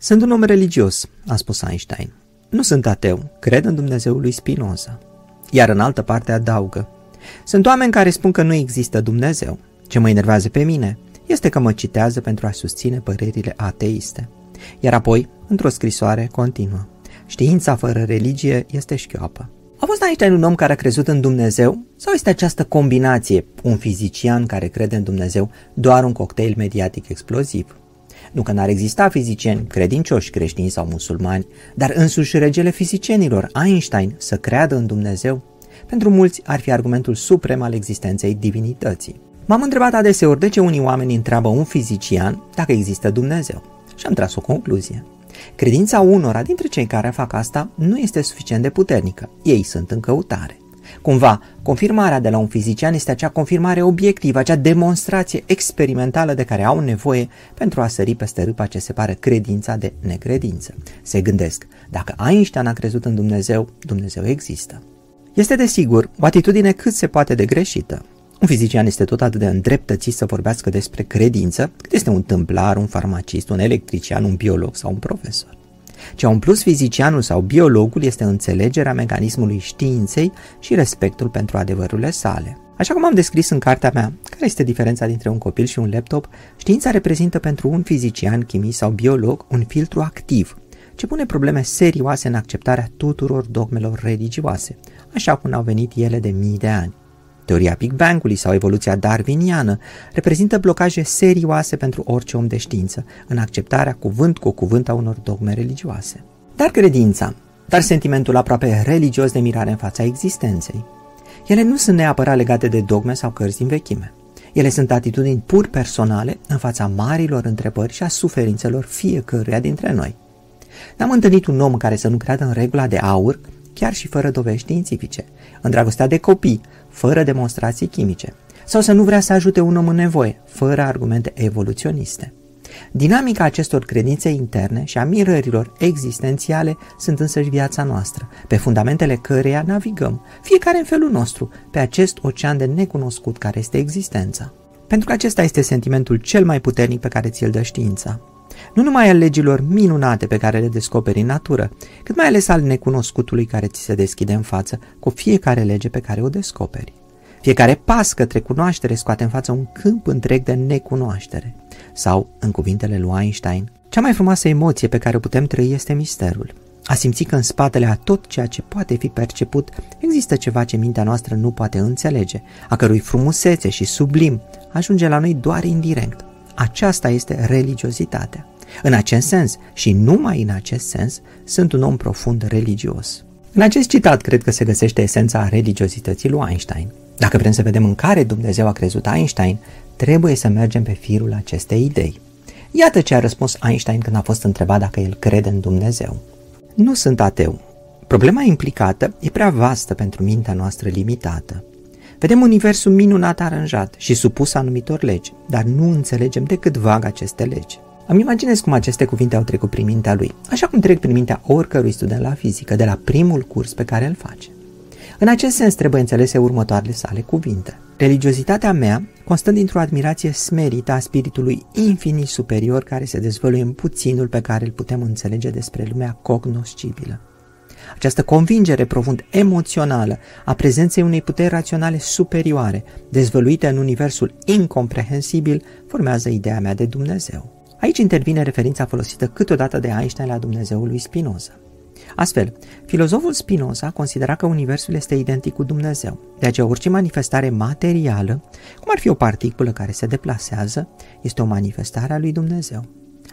Sunt un om religios, a spus Einstein. Nu sunt ateu, cred în Dumnezeul lui Spinoza. Iar în altă parte adaugă. Sunt oameni care spun că nu există Dumnezeu. Ce mă enervează pe mine este că mă citează pentru a susține părerile ateiste. Iar apoi, într-o scrisoare, continuă. Știința fără religie este șchioapă. A fost Einstein un om care a crezut în Dumnezeu sau este această combinație, un fizician care crede în Dumnezeu, doar un cocktail mediatic exploziv? Nu că n-ar exista fizicieni credincioși creștini sau musulmani, dar însuși regele fizicienilor, Einstein, să creadă în Dumnezeu? Pentru mulți ar fi argumentul suprem al existenței divinității. M-am întrebat adeseori de ce unii oameni întreabă un fizician dacă există Dumnezeu și am tras o concluzie. Credința unora dintre cei care fac asta nu este suficient de puternică. Ei sunt în căutare. Cumva, confirmarea de la un fizician este acea confirmare obiectivă, acea demonstrație experimentală de care au nevoie pentru a sări peste râpa ce separă credința de necredință. Se gândesc, dacă Einstein a crezut în Dumnezeu, Dumnezeu există. Este desigur o atitudine cât se poate de greșită. Un fizician este tot atât de îndreptățit să vorbească despre credință, cât este un tâmplar, un farmacist, un electrician, un biolog sau un profesor. Ce a plus fizicianul sau biologul este înțelegerea mecanismului științei și respectul pentru adevărurile sale. Așa cum am descris în cartea mea, care este diferența dintre un copil și un laptop, știința reprezintă pentru un fizician, chimist sau biolog un filtru activ, ce pune probleme serioase în acceptarea tuturor dogmelor religioase, așa cum au venit ele de mii de ani. Teoria Big Bang-ului sau evoluția darwiniană reprezintă blocaje serioase pentru orice om de știință în acceptarea cuvânt cu cuvânt a unor dogme religioase. Dar credința, dar sentimentul aproape religios de mirare în fața existenței. Ele nu sunt neapărat legate de dogme sau cărți din vechime. Ele sunt atitudini pur personale în fața marilor întrebări și a suferințelor fiecăruia dintre noi. N-am întâlnit un om care să nu creadă în regula de aur, chiar și fără dovezi științifice, în dragostea de copii, fără demonstrații chimice, sau să nu vrea să ajute un om în nevoie, fără argumente evoluționiste. Dinamica acestor credințe interne și a mirărilor existențiale sunt însăși viața noastră, pe fundamentele căreia navigăm, fiecare în felul nostru, pe acest ocean de necunoscut care este existența. Pentru că acesta este sentimentul cel mai puternic pe care ți-l dă știința. Nu numai al legilor minunate pe care le descoperi în natură, cât mai ales al necunoscutului care ți se deschide în față cu fiecare lege pe care o descoperi. Fiecare pas către cunoaștere scoate în față un câmp întreg de necunoaștere. Sau, în cuvintele lui Einstein, cea mai frumoasă emoție pe care o putem trăi este misterul. A simți că în spatele a tot ceea ce poate fi perceput există ceva ce mintea noastră nu poate înțelege, a cărui frumusețe și sublim ajunge la noi doar indirect. Aceasta este religiozitatea. În acest sens și numai în acest sens sunt un om profund religios. În acest citat cred că se găsește esența religiozității lui Einstein. Dacă vrem să vedem în care Dumnezeu a crezut Einstein, trebuie să mergem pe firul acestei idei. Iată ce a răspuns Einstein când a fost întrebat dacă el crede în Dumnezeu. Nu sunt ateu. Problema implicată e prea vastă pentru mintea noastră limitată. Vedem universul minunat aranjat și supus anumitor legi, dar nu înțelegem decât vag aceste legi. Îmi imaginez cum aceste cuvinte au trecut prin mintea lui, așa cum trec prin mintea oricărui student la fizică, de la primul curs pe care îl face. În acest sens trebuie înțelese următoarele sale cuvinte. Religiozitatea mea constă dintr-o admirație smerită a spiritului infinit superior care se dezvăluie în puținul pe care îl putem înțelege despre lumea cognoscibilă. Această convingere profund emoțională a prezenței unei puteri raționale superioare, dezvăluite în universul incomprehensibil, formează ideea mea de Dumnezeu. Aici intervine referința folosită câteodată de Einstein la Dumnezeul lui Spinoza. Astfel, filozoful Spinoza considera că Universul este identic cu Dumnezeu, de aceea orice manifestare materială, cum ar fi o particulă care se deplasează, este o manifestare a lui Dumnezeu.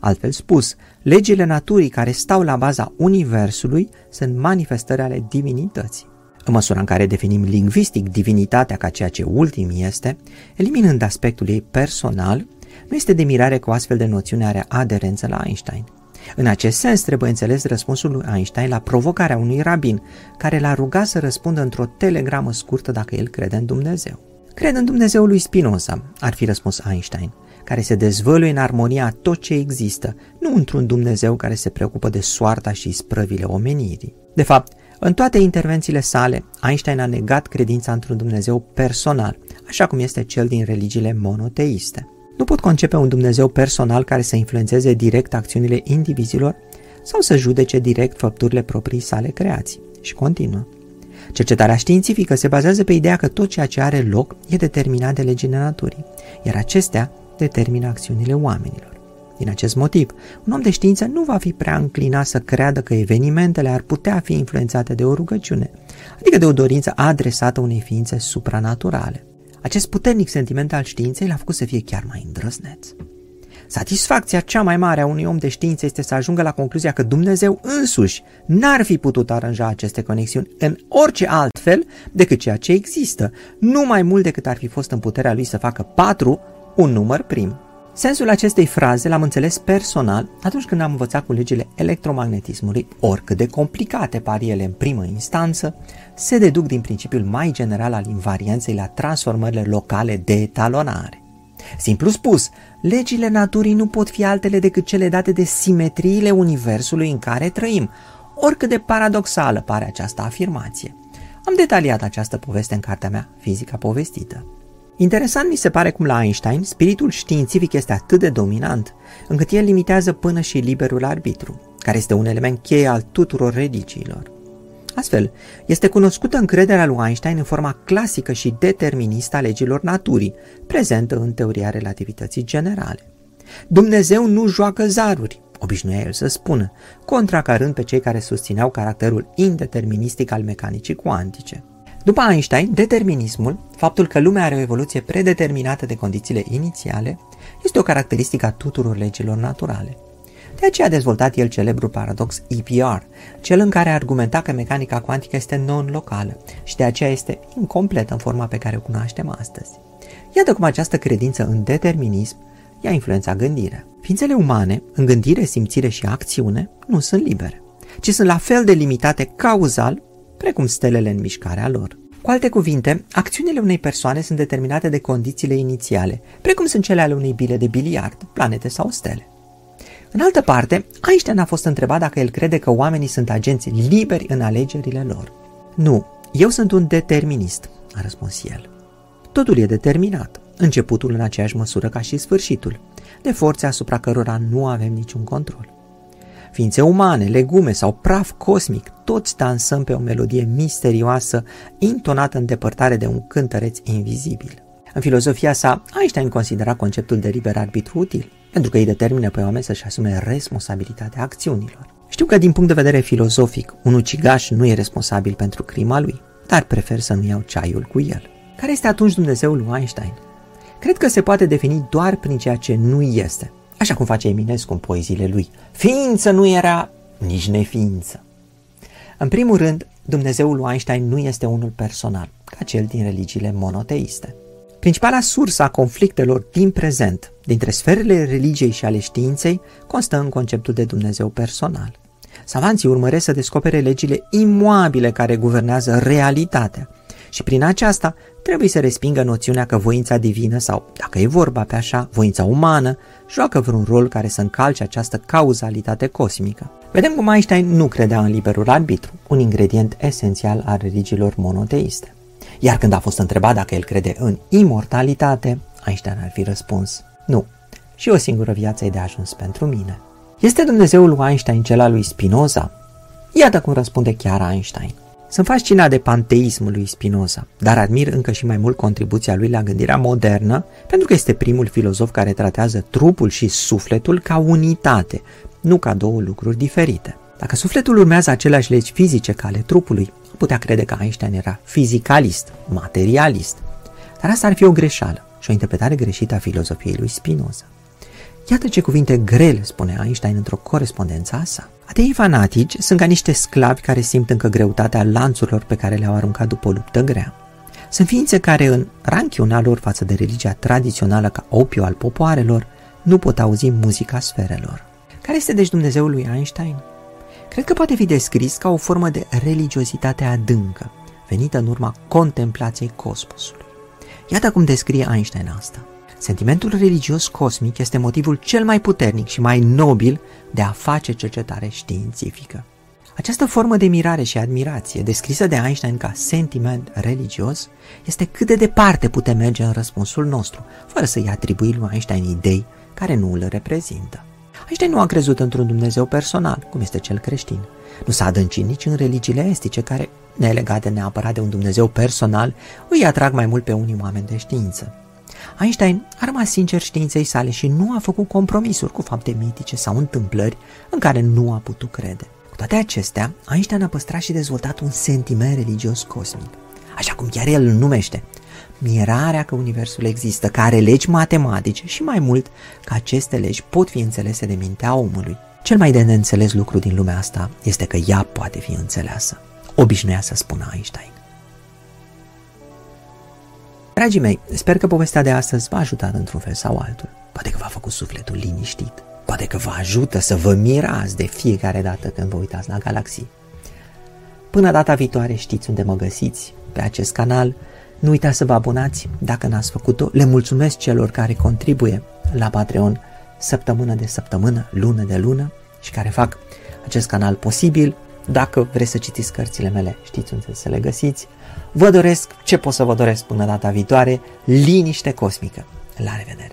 Altfel spus, legile naturii care stau la baza Universului sunt manifestări ale divinității. În măsura în care definim lingvistic divinitatea ca ceea ce ultim este, eliminând aspectul ei personal, nu este de mirare că o astfel de noțiune are aderență la Einstein. În acest sens trebuie înțeles răspunsul lui Einstein la provocarea unui rabin, care l-a rugat să răspundă într-o telegramă scurtă dacă el crede în Dumnezeu. Cred în Dumnezeul lui Spinoza, ar fi răspuns Einstein, care se dezvăluie în armonia a tot ce există, nu într-un Dumnezeu care se preocupă de soarta și sprăvile omenirii. De fapt, în toate intervențiile sale, Einstein a negat credința într-un Dumnezeu personal, așa cum este cel din religiile monoteiste. nu pot concepe un Dumnezeu personal care să influențeze direct acțiunile indivizilor sau să judece direct făpturile proprii sale creații. Și continuă. Cercetarea științifică se bazează pe ideea că tot ceea ce are loc e determinat de legile naturii, iar acestea determină acțiunile oamenilor. Din acest motiv, un om de știință nu va fi prea înclinat să creadă că evenimentele ar putea fi influențate de o rugăciune, adică de o dorință adresată unei ființe supranaturale. Acest puternic sentiment al științei l-a făcut să fie chiar mai îndrăzneț. Satisfacția cea mai mare a unui om de știință este să ajungă la concluzia că Dumnezeu însuși n-ar fi putut aranja aceste conexiuni în orice alt fel decât ceea ce există, nu mai mult decât ar fi fost în puterea lui să facă patru un număr prim. Sensul acestei fraze l-am înțeles personal atunci când am învățat cu legile electromagnetismului, oricât de complicate par ele în primă instanță, se deduc din principiul mai general al invarianței la transformările locale de etalonare. Simplu spus, legile naturii nu pot fi altele decât cele date de simetriile universului în care trăim, oricât de paradoxală pare această afirmație. Am detaliat această poveste în cartea mea, Fizica povestită. Interesant mi se pare cum la Einstein spiritul științific este atât de dominant, încât el limitează până și liberul arbitru, care este un element cheie al tuturor religiilor. Astfel, este cunoscută încrederea lui Einstein în forma clasică și deterministă a legilor naturii, prezentă în teoria relativității generale. Dumnezeu nu joacă zaruri, obișnuia el să spună, contracarând pe cei care susțineau caracterul indeterministic al mecanicii cuantice. După Einstein, determinismul, faptul că lumea are o evoluție predeterminată de condițiile inițiale, este o caracteristică a tuturor legilor naturale. De aceea a dezvoltat el celebrul paradox EPR, cel în care argumenta că mecanica cuantică este non-locală și de aceea este incompletă în forma pe care o cunoaștem astăzi. Iată cum această credință în determinism i-a influențat gândirea. Ființele umane, în gândire, simțire și acțiune, nu sunt libere, ci sunt la fel de limitate cauzal precum stelele în mișcarea lor. Cu alte cuvinte, acțiunile unei persoane sunt determinate de condițiile inițiale, precum sunt cele ale unei bile de biliard, planete sau stele. În altă parte, Einstein a fost întrebat dacă el crede că oamenii sunt agenți liberi în alegerile lor. Nu, eu sunt un determinist, a răspuns el. Totul e determinat, începutul în aceeași măsură ca și sfârșitul, de forțe asupra cărora nu avem niciun control. Ființe umane, legume sau praf cosmic, toți dansăm pe o melodie misterioasă, intonată în depărtare de un cântăreț invizibil. În filozofia sa, Einstein considera conceptul de liber arbitru util, pentru că îi determină pe oameni să-și asume responsabilitatea acțiunilor. Știu că din punct de vedere filozofic, un ucigaș nu e responsabil pentru crima lui, dar prefer să nu iau ceaiul cu el. Care este atunci Dumnezeul lui Einstein? Cred că se poate defini doar prin ceea ce nu este, așa cum face Eminescu în poeziile lui. Ființă nu era nici neființă. În primul rând, Dumnezeul lui Einstein nu este unul personal, ca cel din religiile monoteiste. Principala sursă a conflictelor din prezent dintre sferele religiei și ale științei constă în conceptul de Dumnezeu personal. Savanții urmăresc să descopere legile imoabile care guvernează realitatea și prin aceasta trebuie să respingă noțiunea că voința divină sau, dacă e vorba pe așa, voința umană, joacă vreun rol care să încalce această cauzalitate cosmică. Vedem cum Einstein nu credea în liberul arbitru, un ingredient esențial al religiilor monoteiste. Iar când a fost întrebat dacă el crede în imortalitate, Einstein ar fi răspuns, nu, și o singură viață e de ajuns pentru mine. Este Dumnezeul lui Einstein cel al lui Spinoza? Iată cum răspunde chiar Einstein. Sunt fascinat de panteismul lui Spinoza, dar admir încă și mai mult contribuția lui la gândirea modernă, pentru că este primul filozof care tratează trupul și sufletul ca unitate, nu ca două lucruri diferite. Dacă sufletul urmează aceleași legi fizice ca ale trupului, putea crede că Einstein era fizicalist, materialist. Dar asta ar fi o greșeală și o interpretare greșită a filozofiei lui Spinoza. Iată ce cuvinte grele spune Einstein într-o corespondență a sa. Ateii fanatici sunt ca niște sclavi care simt încă greutatea lanțurilor pe care le-au aruncat după o luptă grea. Sunt ființe care, în ranchiuna lor față de religia tradițională ca opiu al popoarelor, nu pot auzi muzica sferelor. Care este deci Dumnezeul lui Einstein? Cred că poate fi descris ca o formă de religiozitate adâncă, venită în urma contemplației cosmosului. Iată cum descrie Einstein asta. Sentimentul religios cosmic este motivul cel mai puternic și mai nobil de a face cercetare științifică. Această formă de mirare și admirație, descrisă de Einstein ca sentiment religios, este cât de departe putem merge în răspunsul nostru, fără să-i atribui lui Einstein idei care nu îl reprezintă. Einstein nu a crezut într-un Dumnezeu personal, cum este cel creștin. Nu s-a adâncit nici în religiile estice, care, nelegate neapărat de un Dumnezeu personal, îi atrag mai mult pe unii oameni de știință. Einstein a rămas sincer științei sale și nu a făcut compromisuri cu fapte mitice sau întâmplări în care nu a putut crede. Cu toate acestea, Einstein a păstrat și dezvoltat un sentiment religios cosmic, așa cum chiar el îl numește, mirarea că Universul există, că are legi matematice și mai mult că aceste legi pot fi înțelese de mintea omului. Cel mai de neînțeles lucru din lumea asta este că ea poate fi înțeleasă. Obișnuia să spună Einstein. Dragii mei, sper că povestea de astăzi v-a ajutat într-un fel sau altul. Poate că v-a făcut sufletul liniștit. Poate că vă ajută să vă mirați de fiecare dată când vă uitați la galaxii. Până data viitoare știți unde mă găsiți, pe acest canal. Nu uitați să vă abonați dacă n-ați făcut-o. Le mulțumesc celor care contribuie la Patreon săptămână de săptămână, lună de lună și care fac acest canal posibil. Dacă vreți să citiți cărțile mele, știți unde să le găsiți. Vă doresc ce pot să vă doresc până data viitoare, liniște cosmică. La revedere!